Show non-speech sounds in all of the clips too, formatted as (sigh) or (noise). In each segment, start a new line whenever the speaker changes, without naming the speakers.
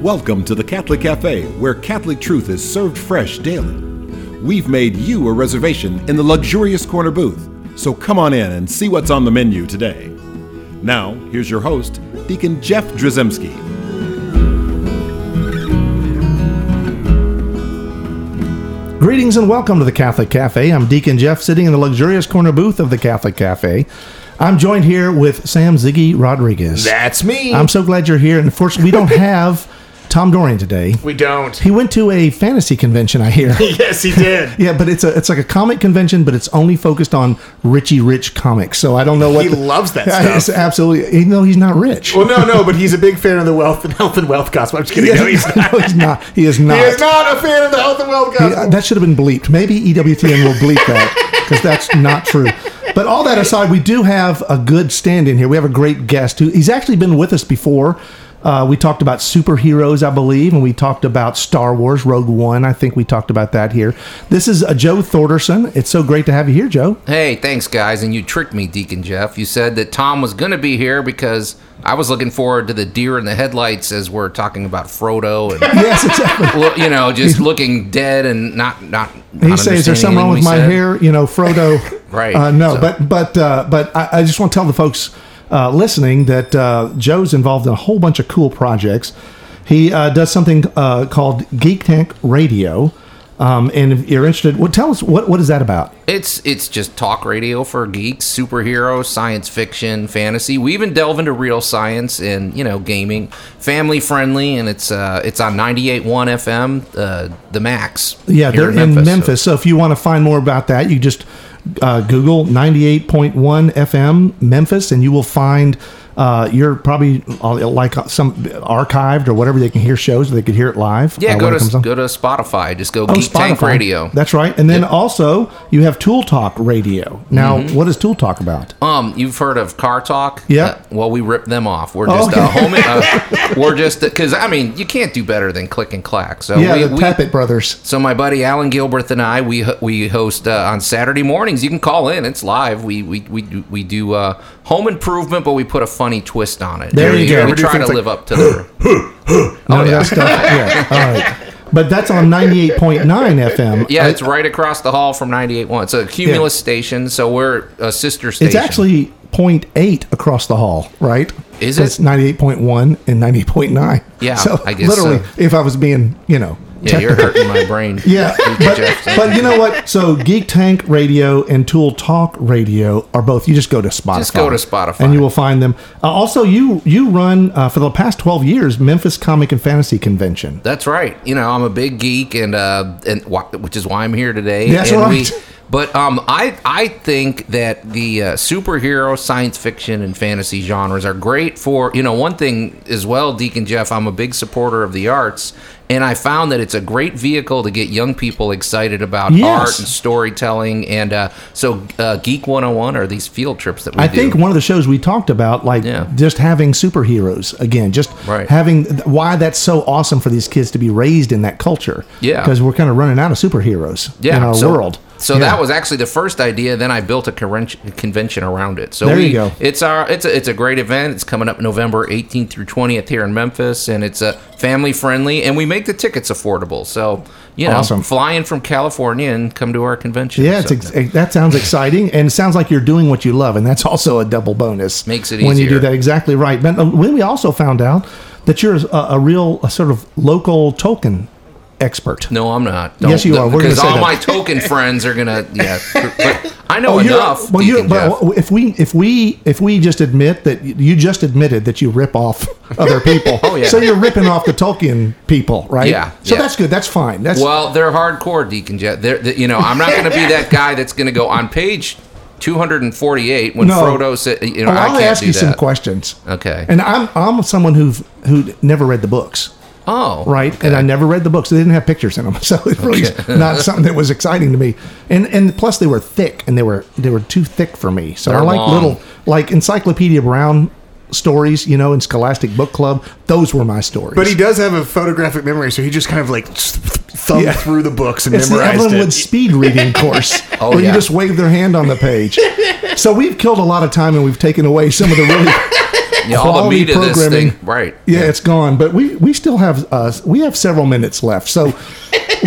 Welcome to the Catholic Cafe, where Catholic truth is served fresh daily. We've made you a reservation in the luxurious corner booth, so come on in and see what's on the menu today. Now, here's your host, Deacon Jeff Drzymski.
Greetings and welcome to the Catholic Cafe. I'm Deacon Jeff, sitting in the luxurious corner booth of the Catholic Cafe. I'm joined here with Sam Ziggy Rodriguez.
That's me.
I'm so glad you're here. And unfortunately, we don't (laughs) have Tom Dorian today.
we don't.
He went to a fantasy convention, I hear. (laughs)
yes, he did. (laughs)
Yeah, but it's a it's like a comic convention, but it's only focused on Richie Rich comics. So I don't know what
He
the-
loves that (laughs) stuff.
absolutely, even though he's not rich.
Well, no, no, but he's a big fan of the wealth and health and wealth gospel. I'm just kidding. No, he's not.
No, he's not. He is not.
He is not a fan of the health and wealth gospel.
Yeah, that should have been bleeped. Maybe EWTN will bleep that because that's not true. But all that aside, we do have a good stand in here. We have a great guest who he's actually been with us before. Uh, we talked about superheroes, I believe, and we talked about Star Wars Rogue One. I think we talked about that here. This is uh, Joe Thorderson. It's so great to have you here, Joe.
Hey, thanks, guys. And you tricked me, Deacon Jeff. You said that Tom was going to be here because I was looking forward to the deer in the headlights as we're talking about Frodo and, (laughs)
Yes, exactly. (laughs)
well, you know, just looking dead and not not.
He says, "Is there something wrong with my
said."
hair?" You know, Frodo. (laughs)
Right.
Uh, no,
So-
but but uh, but I, I just want to tell the folks uh, listening that uh, Joe's involved in a whole bunch of cool projects. He uh, does something uh, called Geek Tank Radio. Um, and if you're interested, well, tell us what what is that about?
It's it's just talk radio for geeks, superheroes, science fiction, fantasy. We even delve into real science and you know gaming, family friendly, and it's uh it's on 98.1 FM, uh, the Max.
Yeah, they're in Memphis.
so-
So. if you want to find more about that, you just uh, Google 98.1 FM Memphis, and you will find. Uh, you're probably uh, like some archived or whatever they can hear shows. They could hear it live.
yeah,
uh,
go
when it comes
to go to Spotify. Just go
Oh,
Geek Tank
Spotify.
Radio.
That's right. And then also you have Tool Talk Radio. Now,
Mm-hmm.
what is Tool Talk about?
Um, you've heard of Car Talk?
Yeah.
Uh, well, we ripped them off. We're
Oh,
just
okay.
uh, home. (laughs) Uh, we're just because I mean you can't do better than click and clack. So
yeah,
we,
the Tappet Brothers.
So my buddy Alan Gilbert and I we we host uh, on Saturday mornings. You can call in; it's live. We we we do, we do uh, home improvement, but we put a funny twist on it.
There you go.
We try to
like,
live up to the. (gasps)
Of
yeah.
that stuff. Yeah. All right. But that's on 98.9 FM.
Yeah,
Uh,
it's right across the hall from 98.1. It's a Cumulus station, so we're a sister station.
It's actually 0.8 across the hall, right?
Is
So
it?
It's 98.1 and 90.9.
Yeah,
So
I guess
literally,
so.
if I was being, you know.
Yeah, you're hurting my brain. (laughs)
Yeah, but, but you know what? So Geek Tank Radio and Tool Talk Radio are both. You just go to Spotify.
Just go to Spotify.
and you will find them. Uh, also, you you run uh, for the past twelve years Memphis Comic and Fantasy Convention.
That's right. You know, I'm a big geek, and uh, and wh- which is why I'm here today.
That's
and
right.
But um, I I think that the uh, superhero, science fiction, and fantasy genres are great for you know one thing as well. Deacon Jeff, I'm a big supporter of the arts, and I found that it's a great vehicle to get young people excited about
Yes.
art and storytelling. And uh, so, uh, Geek 101 are these field trips that we
I
do.
think one of the shows we talked about, like
Yeah.
just having superheroes again, just
Right.
having why that's so awesome for these kids to be raised in that culture.
Yeah.
because we're kind of running out of superheroes
yeah,
in our
so,
world.
So
Yeah.
that was actually the first idea. Then I built a convention, around it. So
There
we,
you go.
It's our it's a, it's a great event. It's coming up November 18th through 20th here in Memphis, and it's a family friendly, and we make the tickets affordable. So you know,
Awesome.
fly in from California and come to our convention.
Yeah,
So-
ex- that sounds exciting, and it sounds like you're doing what you love, and that's also a double bonus.
Makes it
when you do that exactly right. But uh, when we also found out that you're a, a real a sort of local Tolkien expert.
no, I'm not.
Yes, you are. We're gonna
because
say
all
that.
my Tolkien (laughs) friends are gonna. Yeah, but I know oh,
you're-
enough.
Well, you,
Deacon Jeff.
but if we if we if we just admit that you just admitted that you rip off (laughs) other people, (laughs)
Oh, yeah.
so you're ripping off the Tolkien people, right?
Yeah,
So
yeah.
that's good. That's fine. That's
Well, they're hardcore, Deacon Jeff. They're, they- you know, I'm not going to be that guy that's going to go on page 248 when
No.
Frodo said, you know,
Oh,
I
I'll
can't
ask
do
you
that.
some questions.
Okay.
And I'm I'm someone who who never read the books.
Oh,
right?
okay.
And I never read the books; they didn't have pictures in them, (laughs) so it really is not something that was exciting to me. And and plus, they were thick, and they were they were too thick for me. So
They're
I like
long.
little like Encyclopedia Brown stories, you know, in Scholastic Book Club. Those were my stories.
But he does have a photographic memory, so he just kind of like thumbed
Yeah.
through the books and
it's the Evelyn
it.
Wood speed reading course, (laughs)
Oh,
where you just wave their hand on the page. So we've killed a lot of time, and we've taken away some of the really (laughs)
Yeah, all the meat of this thing, right?
Yeah, it's gone. But we we still have uh, we have several minutes left. So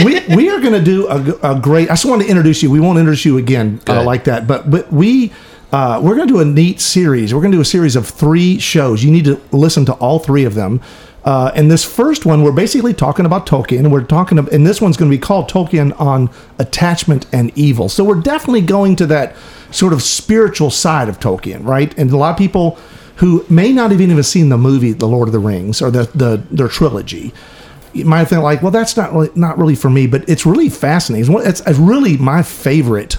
we we are going to do a, a great. I just want to introduce you. We won't introduce you again uh, like that. But but we. Uh, we're going to do a neat series. We're going to do a series of three shows. You need to listen to all three of them. Uh, and this first one, we're basically talking about Tolkien. We're talking, about, and this one's going to be called Tolkien on attachment and evil. So we're definitely going to that sort of spiritual side of Tolkien, right? And a lot of people who may not even have seen the movie The Lord of the Rings or the, the their trilogy you might think like, well, that's not really, not really for me, but it's really fascinating. It's, it's really my favorite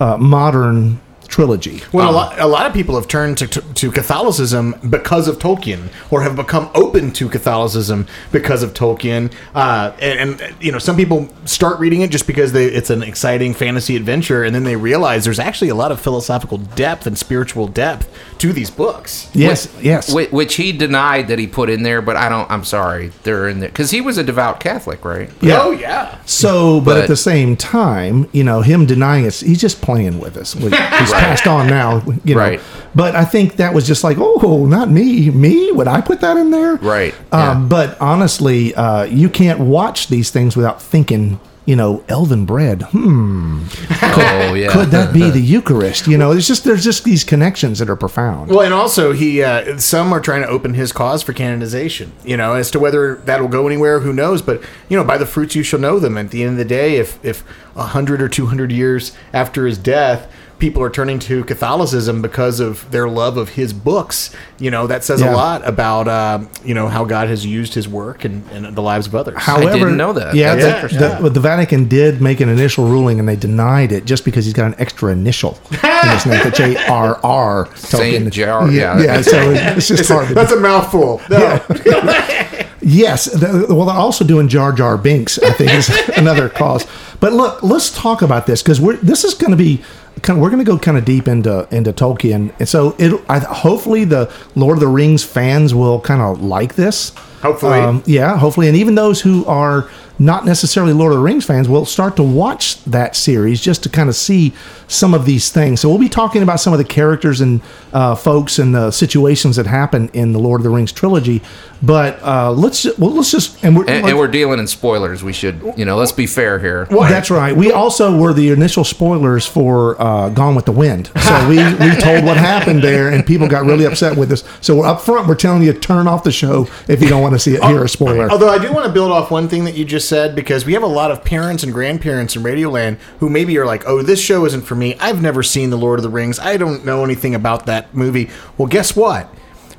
uh, modern trilogy.
Well, a, lot, a lot of people have turned to, to, to Catholicism because of Tolkien, or have become open to Catholicism because of Tolkien. Uh, and, and you know, some people start reading it just because they, it's an exciting fantasy adventure, and then they realize there's actually a lot of philosophical depth and spiritual depth to these books.
Yes, yes.
Which, which he denied that he put in there, but I don't. I'm sorry, they're in there because he was a devout Catholic, right?
Yeah.
Oh yeah.
So, but, at the same time, you know, him denying it, he's just playing with us. We- He's (laughs) passed on now, you know.
Right.
But I think that was just like, oh, not me. Me? Would I put that in there?
Right,
Um,
yeah.
But honestly, uh, you can't watch these things without thinking, you know, elven bread. Hmm. (laughs)
Oh yeah.
Could that be (laughs) the Eucharist? You know, it's just there's just these connections that are profound.
Well, and also he, uh, some are trying to open his cause for canonization. You know, as to whether that will go anywhere, who knows? But you know, by the fruits you shall know them. At the end of the day, if if a hundred or two hundred years after his death, people are turning to Catholicism because of their love of his books, you know, that says
Yeah.
a lot about uh, you know how God has used his work and, and the lives of others.
However,
didn't know that.
Yeah,
That's
the,
interesting.
the, the Vatican did make an initial ruling, and they denied it just because he's got an extra initial (laughs) in his name, the J R R.
Saint Jar-
Yeah,
yeah.
yeah. So it's (laughs) just
It's
hard. To
that's a mouthful. No. (laughs)
Yes. The, well, they're also doing Jar Jar Binks. I think is another cause. But look, let's talk about this because we're this is going to be kind of we're going to go kind of deep into into Tolkien, and so it. I, hopefully, the Lord of the Rings fans will kind of like this.
Hopefully.
Um, yeah. Hopefully, and even those who are not necessarily Lord of the Rings fans will start to watch that series just to kind of see some of these things. So we'll be talking about some of the characters and uh, folks and the situations that happen in the Lord of the Rings trilogy. But uh, let's well, let's just and we're,
And, and we're dealing in spoilers. We should, you know, let's be fair here.
Well, that's right. We also were the initial spoilers for uh, Gone with the Wind. So we, (laughs) we told what happened there, and people got really upset with us. So up front, we're telling you to turn off the show if you don't want to see it, hear a spoiler.
Although I do want to build off one thing that you just said because we have a lot of parents and grandparents in Radioland who maybe are like, "Oh, this show isn't for me. I've never seen The Lord of the Rings. I don't know anything about that movie." Well, guess what?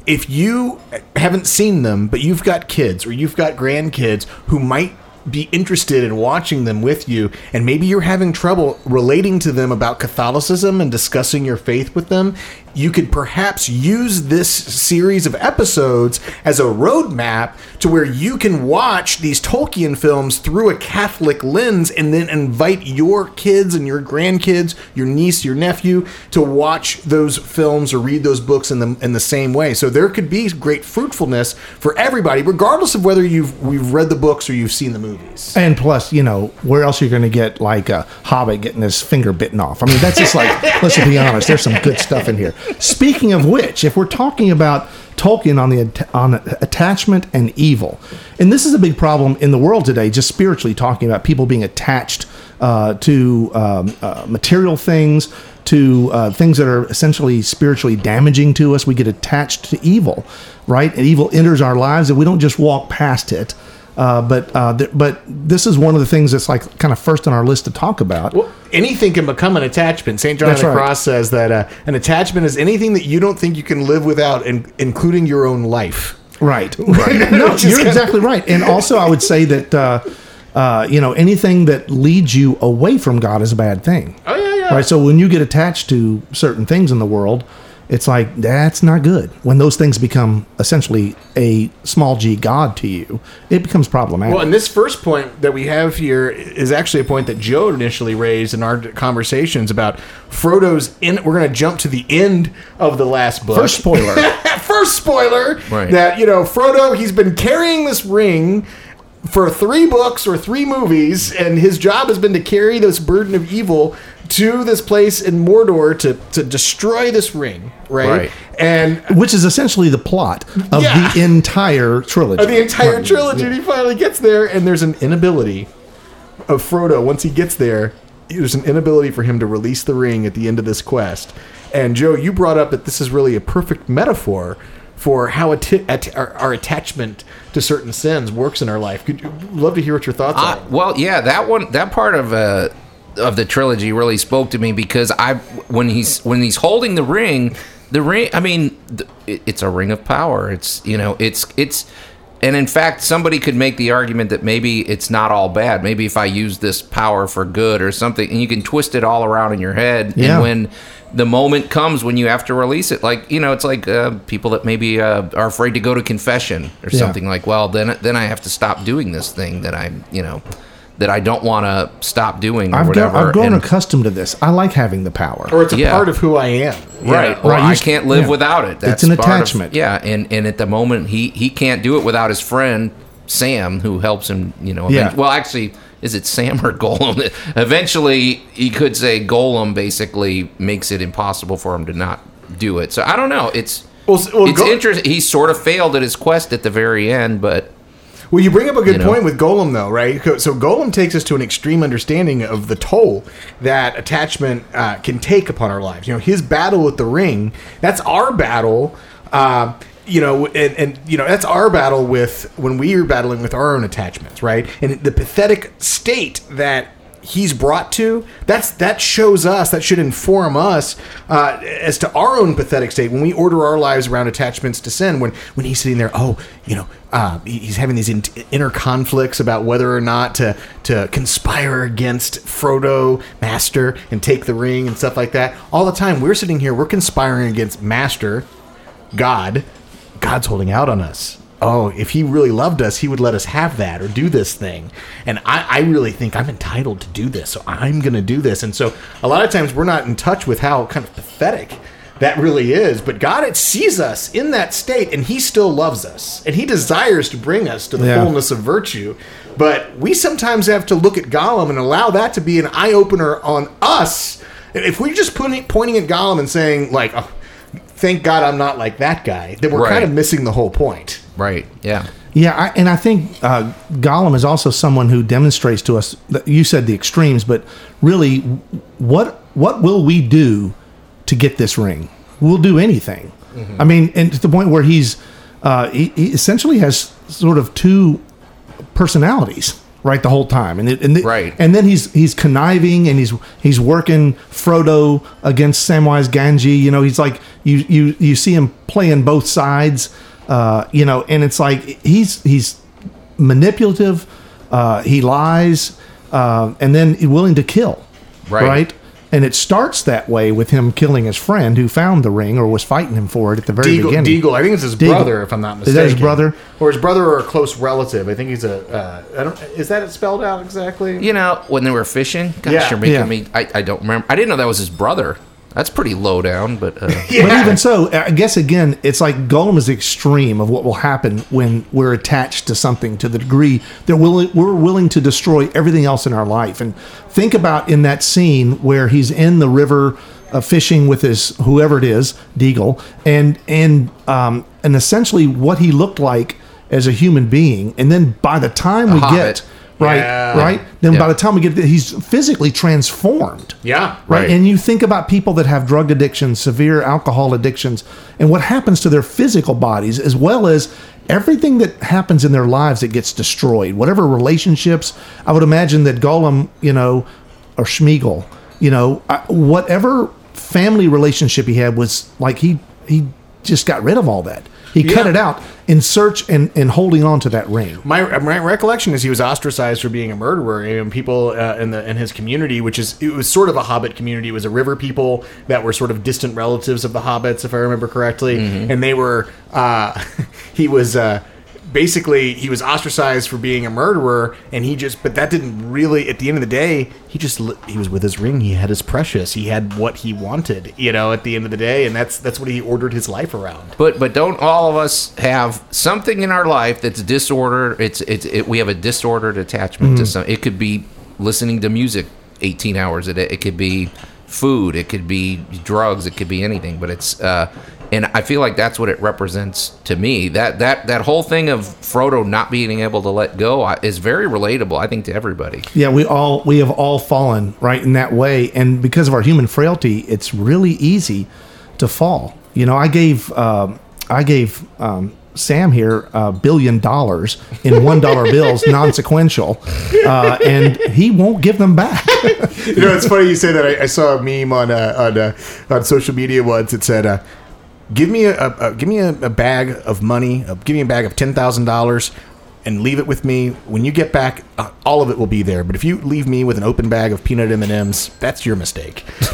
If you haven't seen them, but you've got kids or you've got grandkids who might be interested in watching them with you, and maybe you're having trouble relating to them about Catholicism and discussing your faith with them, you could perhaps use this series of episodes as a roadmap to where you can watch these Tolkien films through a Catholic lens and then invite your kids and your grandkids, your niece, your nephew to watch those films or read those books in the in the same way. So there could be great fruitfulness for everybody, regardless of whether you've we've read the books or you've seen the movies.
And plus, you know, where else are you going to get like a hobbit getting his finger bitten off? I mean, that's just like, (laughs) let's be honest, there's some good stuff in here. Speaking of which, if we're talking about Tolkien on the on attachment and evil, and this is a big problem in the world today, just spiritually talking about people being attached uh, to um, uh, material things, to uh, things that are essentially spiritually damaging to us. We get attached to evil, right? And evil enters our lives, and we don't just walk past it. Uh, but uh, th- but this is one of the things that's like kind of first on our list to talk about.
Well, anything can become an attachment. St. John of the
right.
Cross says that uh, an attachment is anything that you don't think you can live without, in, including your own life.
Right. (laughs) right. (laughs) no, you're exactly right. And also, I would say that uh, uh, you know anything that leads you away from God is a bad thing.
Oh yeah, yeah.
Right. So when you get attached to certain things in the world, it's like that's not good. When those things become essentially a small g god to you, it becomes problematic.
Well, and this first point that we have here is actually a point that Joe initially raised in our conversations about Frodo's in. We're going to jump to the end of the last book.
First spoiler. (laughs)
first spoiler
Right.
that you know Frodo he's been carrying this ring for three books or three movies and his job has been to carry this burden of evil to this place in Mordor to to destroy this ring, right?
Right.
And
which is essentially the plot of
Yeah.
the entire trilogy.
of the entire trilogy, and he finally gets there, and there's an inability of Frodo once he gets there. There's an inability for him to release the ring at the end of this quest. And Joe, you brought up that this is really a perfect metaphor for how atti- at- our, our attachment to certain sins works in our life. Could you love to hear what your thoughts
I,
are?
well, yeah, that one, that part of uh, of the trilogy really spoke to me because I, when he's when he's holding the ring, the ring. I mean, it's a ring of power. It's you know, it's it's, and in fact, somebody could make the argument that maybe it's not all bad. Maybe if I use this power for good or something, and you can twist it all around in your head,
Yeah.
and when the moment comes when you have to release it like you know it's like uh, people that maybe uh, are afraid to go to confession or
Yeah.
something like well then then i have to stop doing this thing that I'm, you know that i don't want to stop doing or
I've,
whatever
got, I've grown
and-
accustomed to this. I like having the power.
Or it's a
Yeah.
part of who I am.
right
Yeah.
or
Right,
i can't live
yeah.
without it that's
an
part of-
attachment.
yeah and and at the moment he he can't do it without his friend sam who helps him you know
Yeah.
well actually is it Sam or (laughs) Gollum? Eventually, he could say Gollum basically makes it impossible for him to not do it. So I don't know. It's
Well, well,
it's
Go-
interesting. He sort of failed at his quest at the very end, but
Well, you bring up a good
You know?
point with Gollum, though, right? So Gollum takes us to an extreme understanding of the toll that attachment uh, can take upon our lives. You know, his battle with the ring, that's our battle. Uh, you know, and, and you know that's our battle with when we are battling with our own attachments, right? And the pathetic state that he's brought to that's that shows us that should inform us uh, as to our own pathetic state when we order our lives around attachments to sin. When when he's sitting there oh you know uh, he's having these in- inner conflicts about whether or not to to conspire against Frodo Master and take the ring and stuff like that. All the time we're sitting here we're conspiring against Master God. God's holding out on us. Oh, if he really loved us, he would let us have that or do this thing. And I, I really think I'm entitled to do this, so I'm going to do this. And so a lot of times we're not in touch with how kind of pathetic that really is. But God it sees us in that state, and he still loves us. And he desires to bring us to the
Yeah.
fullness of virtue. But we sometimes have to look at Gollum and allow that to be an eye opener on us. If we're just pointing, pointing at Gollum and saying, like, oh, thank God I'm not like that guy, then we're
Right.
kind of missing the whole point.
right, yeah,
Yeah, I, and I think uh, Gollum is also someone who demonstrates to us. That you said the extremes, but really, what what will we do to get this ring? We'll do anything. I mean, and to the point where he's uh, he, he essentially has sort of two personalities, right, the whole time, and it, and the-
Right.
and then he's he's conniving and he's he's working Frodo against Samwise Gamgee. You know, he's like you you you see him playing both sides. Uh, you know, and it's like he's he's manipulative. Uh, he lies, uh, and then willing to kill.
Right.
And it starts that way with him killing his friend who found the ring or was fighting him for it at the very
Déagol,
beginning.
Déagol, I think it's his
Déagol.
brother, if I'm not mistaken.
Is
mistaken.
that his brother?
or his brother, or a close relative? I think he's a. Uh, I don't. Is that it spelled out exactly?
you know when they were fishing. Gosh,
Yeah.
you're making
Yeah.
me. I, I don't remember. I didn't know that was his brother. That's pretty low down, but uh, (laughs)
But even so, I guess again, it's like Gollum is extreme of what will happen when we're attached to something to the degree that willing, we're willing to destroy everything else in our life. And think about in that scene where he's in the river uh, fishing with his whoever it is, Déagol, and and um, and essentially what he looked like as a human being. And then by the time we
hobbit.
get right,
Yeah.
right, then
Yeah.
by the time we get there, he's physically transformed
Yeah.
right?
Right.
And you think about people that have drug addictions, severe alcohol addictions, and what happens to their physical bodies, as well as everything that happens in their lives that gets destroyed. Whatever relationships, I would imagine that Gollum, you know, or Sméagol, you know, whatever family relationship he had was like he he just got rid of all that. He cut it out in search and, and holding on to that ring.
My, my recollection is he was ostracized for being a murderer, and people uh, in the in his community, which is it was sort of a Hobbit community. It was a river people that were sort of distant relatives of the Hobbits, if I remember correctly, and they were. Uh, (laughs) he was. Uh, Basically, he was ostracized for being a murderer, and he just. But that didn't really. At the end of the day, he just. He was with his ring. He had his precious. He had what he wanted. You know, at the end of the day, and that's that's what he ordered his life around.
But but don't all of us have something in our life that's disordered? It's it's it, we have a disordered attachment
Mm-hmm.
to some. It could be listening to music 18 hours a day. It could be food. It could be drugs. It could be anything. But it's uh, and I feel like that's what it represents to me. That that that whole thing of Frodo not being able to let go is very relatable. I think to everybody.
Yeah, we all we have all fallen right in that way, and because of our human frailty, it's really easy to fall. You know, I gave um, I gave um, Sam here a billion dollars in one dollar (laughs) bills, non-sequential, uh, and he won't give them back. (laughs)
You know, it's funny you say that. I, I saw a meme on uh, on uh, on social media once. It said, uh, "Give me a, a, give me a, a bag of money. Uh, give me a bag of ten thousand dollars." And leave it with me. When you get back, uh, all of it will be there. But if you leave me with an open bag of peanut M and M's, that's your mistake. (laughs)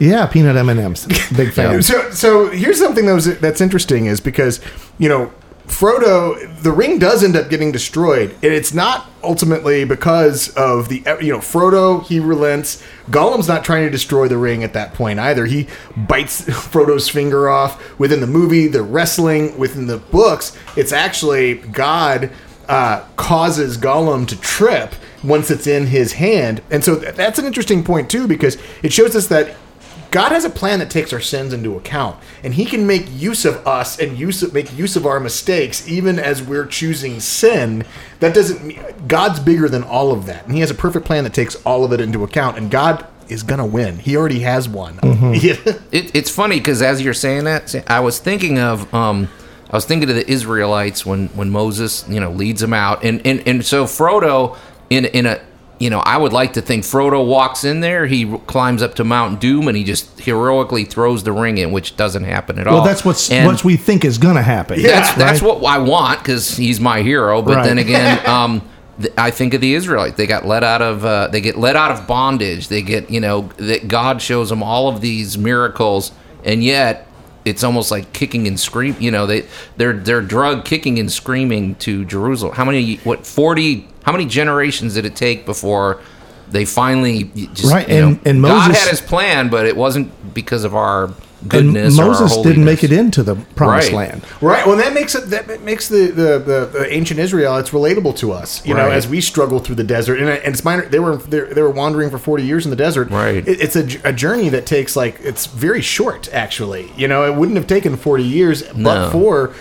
yeah, peanut M and M's, big fan.
So, so here's something that was, that's interesting is because you know Frodo, the ring does end up getting destroyed, and it's not ultimately because of the you know Frodo. He relents. Gollum's not trying to destroy the ring at that point either. He bites (laughs) Frodo's finger off. Within the movie, the wrestling. Within the books, it's actually God uh, causes Gollum to trip once it's in his hand, and so that's an interesting point too because it shows us that God has a plan that takes our sins into account, and He can make use of us and use of, make use of our mistakes, even as we're choosing sin. That doesn't mean God's bigger than all of that, and He has a perfect plan that takes all of it into account. And God is gonna win. He already has one. (laughs)
It, it's funny because as you're saying that, I was thinking of um, I was thinking of the Israelites when when Moses you know leads them out, and and and so Frodo in in a you know I would like to think Frodo walks in there, he climbs up to Mount Doom, and he just heroically throws the ring in, which doesn't happen at all.
Well, that's what's
And-
what we think is going to happen.
that's that's
right?
what I want because he's my hero. But
Right.
then again, (laughs) um, I think of the Israelites. They got let out of uh, they get let out of bondage. They get you know that God shows them all of these miracles, and yet it's almost like kicking and scream. You know they they're they're drug kicking and screaming to Jerusalem. How many what forty? How many generations did it take before? They finally just
Right,
you know,
and- and
God
Moses-
had his plan, but it wasn't because of our
And
goodness. or our
Moses didn't make it into the promised
Right.
land.
Right. Well, that makes it that makes the, the, the, the ancient Israel it's relatable to us. You know, as we struggle through the desert, and, and it's minor. They were they, they were wandering for forty years in the desert.
Right.
It, it's a journey that takes like it's very short. Actually, you know, it wouldn't have taken forty years, but
No.
for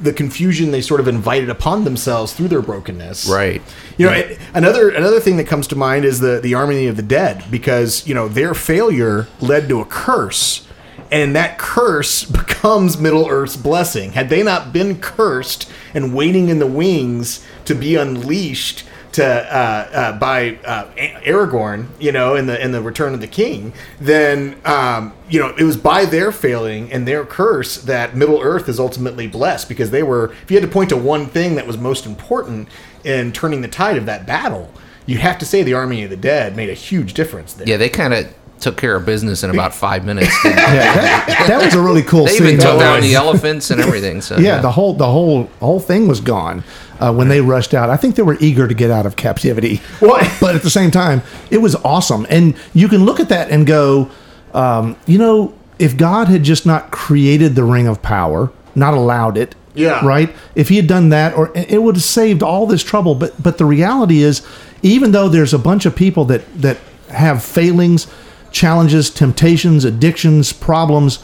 the confusion they sort of invited upon themselves through their brokenness.
Right.
You know, it, another another thing that comes to mind is the the army of the dead because you know their failure led to a curse, and that curse (laughs) becomes Middle Earth's blessing. Had they not been cursed and waiting in the wings to be unleashed to uh, uh, by uh, Aragorn, you know, in the in the Return of the King, then um, you know it was by their failing and their curse that Middle Earth is ultimately blessed because they were. If you had to point to one thing that was most important in turning the tide of that battle, you have to say the Army of the Dead made a huge difference there.
Yeah, they kind of took care of business in about five minutes. (laughs)
Yeah, that, that was a really cool
they
scene.
even took down the elephants and everything. So
yeah, the whole the whole whole thing was gone uh, when they rushed out. I think they were eager to get out of captivity.
Well- (laughs)
but at the same time, it was awesome, and you can look at that and go, um, you know, if God had just not created the Ring of Power, not allowed it.
Yeah.
Right. If he had done that, or it would have saved all this trouble. But but the reality is, even though there's a bunch of people that that have failings, challenges, temptations, addictions, problems,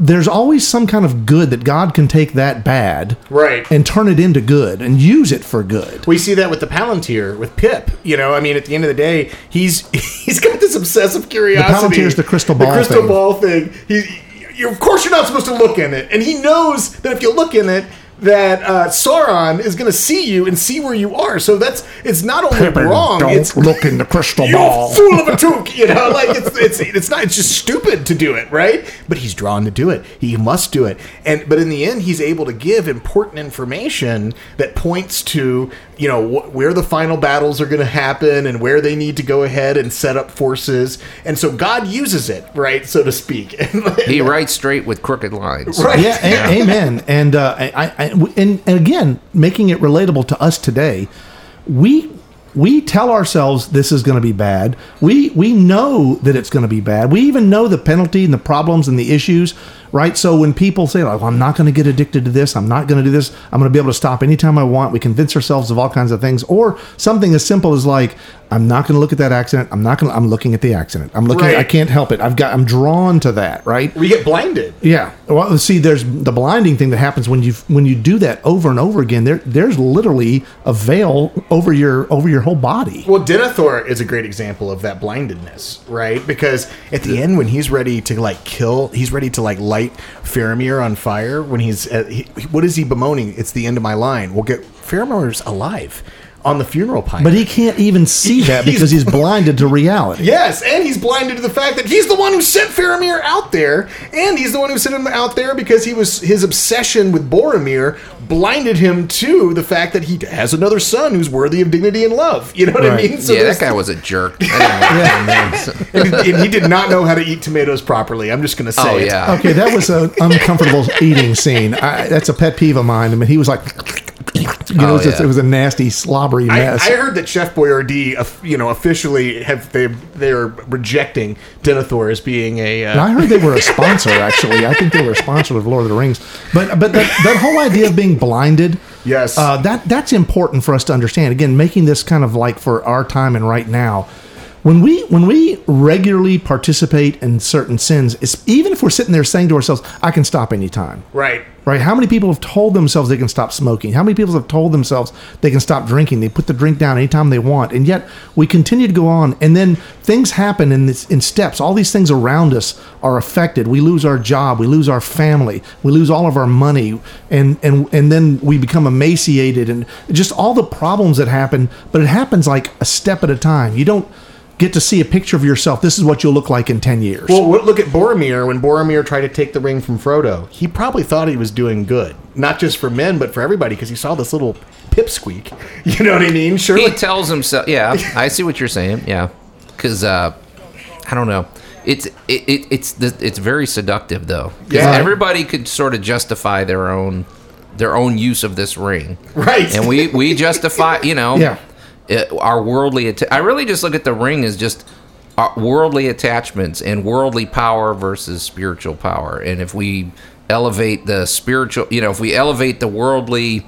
there's always some kind of good that God can take that bad
Right.
and turn it into good and use it for good.
We see that with the Palantir, with Pip. You know, I mean, at the end of the day, he's (laughs) he's got this obsessive curiosity.
Palantir's the crystal ball.
The crystal
thing.
ball thing. He, you, of course, you're not supposed to look in it, and he knows that if you look in it, that uh, Sauron is going to see you and see where you are. So that's it's not only wrong.
Don't
it's
look in the crystal (laughs)
you
ball.
fool of a took, you know, (laughs) like it's it's it's not it's just stupid to do it, right? But he's drawn to do it. He must do it, and but in the end, he's able to give important information that points to you know wh- where the final battles are going to happen and where they need to go ahead and set up forces, and so God uses it, right, so to speak. (laughs)
he writes straight with crooked lines.
Right.
Yeah, a- amen. And uh, I, I, and and again, making it relatable to us today, we we tell ourselves this is going to be bad. We we know that it's going to be bad. We even know the penalty and the problems and the issues right? So when people say, like, well, I'm not going to get addicted to this, I'm not going to do this, I'm going to be able to stop anytime I want, we convince ourselves of all kinds of things. Or something as simple as, like, I'm not going to look at that accident. I'm not going to, I'm looking at the accident. I'm looking,
Right.
I can't help it. I've got, I'm drawn to that, right?
We get blinded.
Yeah. Well, see, there's the blinding thing that happens when you when you do that over and over again. There, there's literally a veil over your over your whole body.
Well, Denethor is a great example of that blindedness, right? Because at the end, when he's ready to like kill, he's ready to like light Faramir on fire. When he's, uh, he, what is he bemoaning? It's the end of my line. We'll get Faramir's alive on the funeral pyre.
But he can't even see (laughs) that because he's blinded to reality.
Yes, and he's blinded to the fact that he's the one who sent Faramir out there, and he's the one who sent him out there because he was his obsession with Boromir blinded him to the fact that he has another son who's worthy of dignity and love. You know what
Right.
I mean? So
yeah, that guy was a jerk. (laughs) I didn't like him, man.
and, and he did not know how to eat tomatoes properly. I'm just going to say
Oh
it.
yeah.
Okay, that was an uncomfortable eating scene. I, that's a pet peeve of mine. I mean, he was like, you know, it, was
Oh,
just-
yeah.
it was a nasty, slobbery mess.
I heard that Chef Boyardee, you know, officially have they they're rejecting Denethor as being a. Uh,
I heard they were a (laughs) sponsor. Actually, I think they were a sponsor of Lord of the Rings. But but that, that whole idea of being blinded,
Yes.
uh, that that's important for us to understand. Again, making this kind of like for our time and right now. When we when we regularly participate in certain sins, it's, even if we're sitting there saying to ourselves, "I can stop anytime,"
right.
right? How many people have told themselves they can stop smoking? How many people have told themselves they can stop drinking? They put the drink down anytime they want, and yet we continue to go on. And then things happen in this, in steps. All these things around us are affected. We lose our job, we lose our family, we lose all of our money, and and and then we become emaciated, and just all the problems that happen. But it happens like a step at a time. You don't get to see a picture of yourself. This is what you'll look like in ten years.
Well, look at Boromir. When Boromir tried to take the ring from Frodo, he probably thought he was doing good, not just for men, but for everybody, because he saw this little pipsqueak. (laughs) You know what I mean? Sure.
He
Surely.
tells himself, yeah, I see what you're saying, yeah, because uh, I don't know, it's it, it it's it's very seductive though, 'Cause
Yeah.
everybody could sort of justify their own their own use of this ring,
Right.
And we we justify, you know,
Yeah.
It, our worldly. Atta- I really just look at the ring as just our worldly attachments and worldly power versus spiritual power, and if we elevate the spiritual, you know, if we elevate the worldly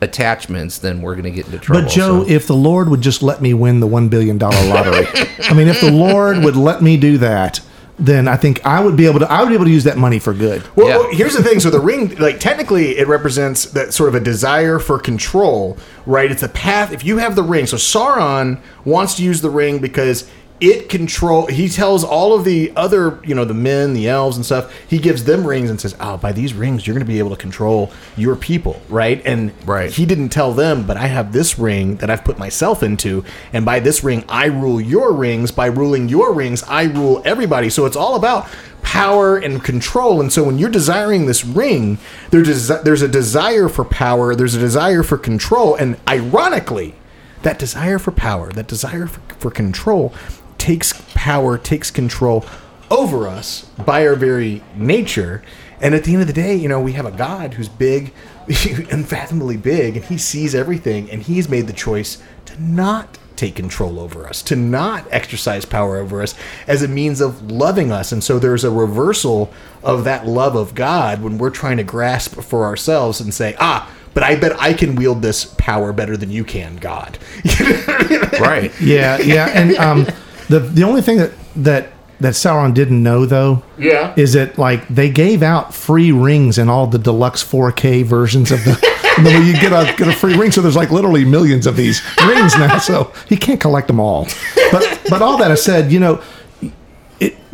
attachments, then we're going to get into trouble.
But Joe,
so.
if the Lord would just let me win the one billion dollar lottery, I mean, if the Lord would let me do that, then I think I would be able to. I would be able to use that money for good.
Well,
Yeah.
well, here's the thing. So the ring, like technically, it represents that sort of a desire for control, right? It's a path. If you have the ring, so Sauron wants to use the ring because it control. He tells all of the other, you know, the men, the elves, and stuff. He gives them rings and says, "Oh, by these rings, you're going to be able to control your people, right?" And
Right.
he didn't tell them, but I have this ring that I've put myself into, and by this ring, I rule your rings. By ruling your rings, I rule everybody. So it's all about power and control. And so when you're desiring this ring, there's a, there's a desire for power, there's a desire for control, and ironically, that desire for power, that desire for, for control, takes power, takes control over us by our very nature. And at the end of the day, you know, we have a God who's big, (laughs) unfathomably big, and he sees everything, and he's made the choice to not take control over us, to not exercise power over us as a means of loving us. And so there's a reversal of that love of God when we're trying to grasp for ourselves and say, ah, but I bet I can wield this power better than you can, God. (laughs)
right.
Yeah, yeah, and um, (laughs) the the only thing that that that Sauron didn't know though,
Yeah.
is that like they gave out free rings in all the deluxe 4K versions of the. (laughs) and then you get a get a free ring, so there's like literally millions of these rings now. So he can't collect them all. But but all that I said, you know,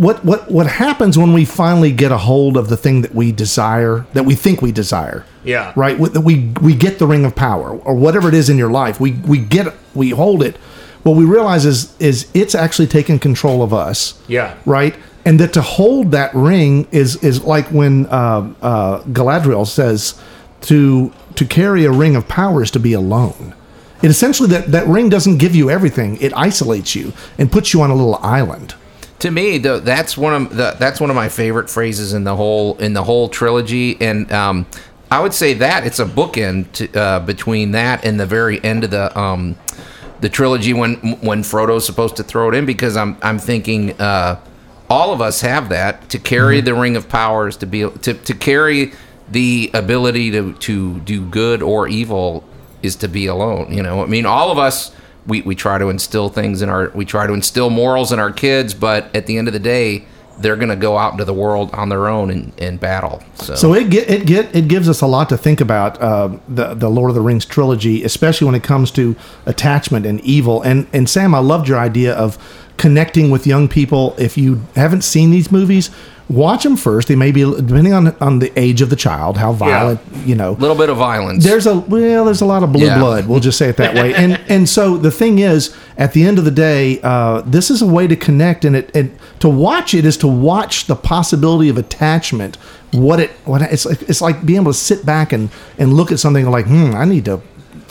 what what what happens when we finally get a hold of the thing that we desire, that we think we desire?
Yeah.
Right. We we, we get the ring of power or whatever it is in your life. We we get it, we hold it. What we realize is is it's actually taking control of us.
Yeah.
Right. And that to hold that ring is is like when uh, uh, Galadriel says to to carry a ring of power is to be alone. It essentially that that ring doesn't give you everything. It isolates you and puts you on a little island.
To me though that's one of the that's one of my favorite phrases in the whole in the whole trilogy and um i would say that it's a bookend to, uh, between that and the very end of the um the trilogy when when frodo's supposed to throw it in because i'm i'm thinking uh all of us have that to carry the ring of powers to be to, to carry the ability to to do good or evil is to be alone. You know, I mean, all of us we, we try to instill things in our we try to instill morals in our kids, but at the end of the day, they're going to go out into the world on their own and, and battle. So,
So it get, it get it gives us a lot to think about uh, the the Lord of the Rings trilogy, especially when it comes to attachment and evil. And and Sam, I loved your idea of connecting with young people. If you haven't seen these movies, watch them first. They may be depending on on the age of the child, how violent you know.
a little bit of violence.
There's a well, there's a lot of blue
Yeah.
blood. We'll just say it that way. And and so the thing is, at the end of the day, uh, this is a way to connect, and it and to watch it is to watch the possibility of attachment. What it what it's like, it's like being able to sit back and and look at something like, hmm, I need to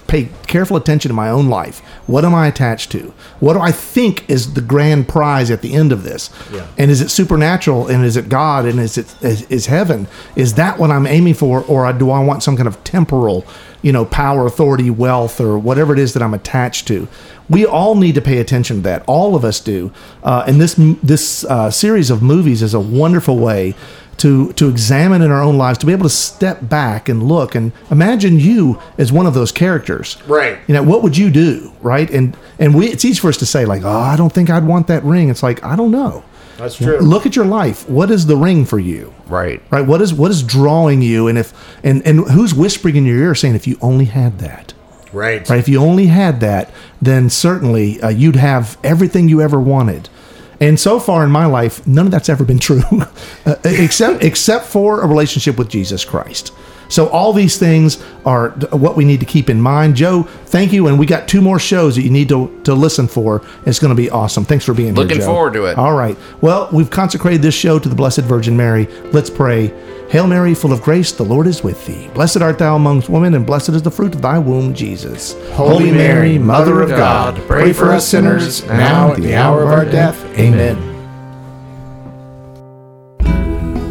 pay careful attention to my own life. What am I attached to? What do I think is the grand prize at the end of this?
Yeah.
And is it supernatural? And is it God? And is it is, is heaven? Is that what I'm aiming for, or do I want some kind of temporal, you know, power, authority, wealth, or whatever it is that I'm attached to? We all need to pay attention to that. All of us do. Uh, and this this uh, series of movies is a wonderful way to to examine in our own lives to be able to step back and look and imagine you as one of those characters.
Right.
you know what would you do right? And and we it's easy for us to say like oh i don't think i'd want that ring. It's like i don't know.
That's true.
look at your life. What is the ring for you?
Right.
right? What is what is drawing you? And if and and who's whispering in your ear saying if you only had that.
Right.
right? If you only had that then certainly uh, you'd have everything you ever wanted and so far in my life none of that's ever been true (laughs) uh, except except for a relationship with jesus christ so all these things are what we need to keep in mind joe thank you and we got two more shows that you need to, to listen for it's going to be awesome thanks for being
Looking
here Joe.
forward to it.
all right well we've consecrated this show to the blessed virgin mary let's pray Hail Mary, full of grace, the Lord is with thee. Blessed art thou amongst women, and blessed is the fruit of thy womb, Jesus.
Holy Mary, Mother of God, pray for us sinners, now at the hour of our death. Amen.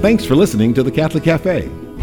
Thanks for listening to the Catholic Cafe.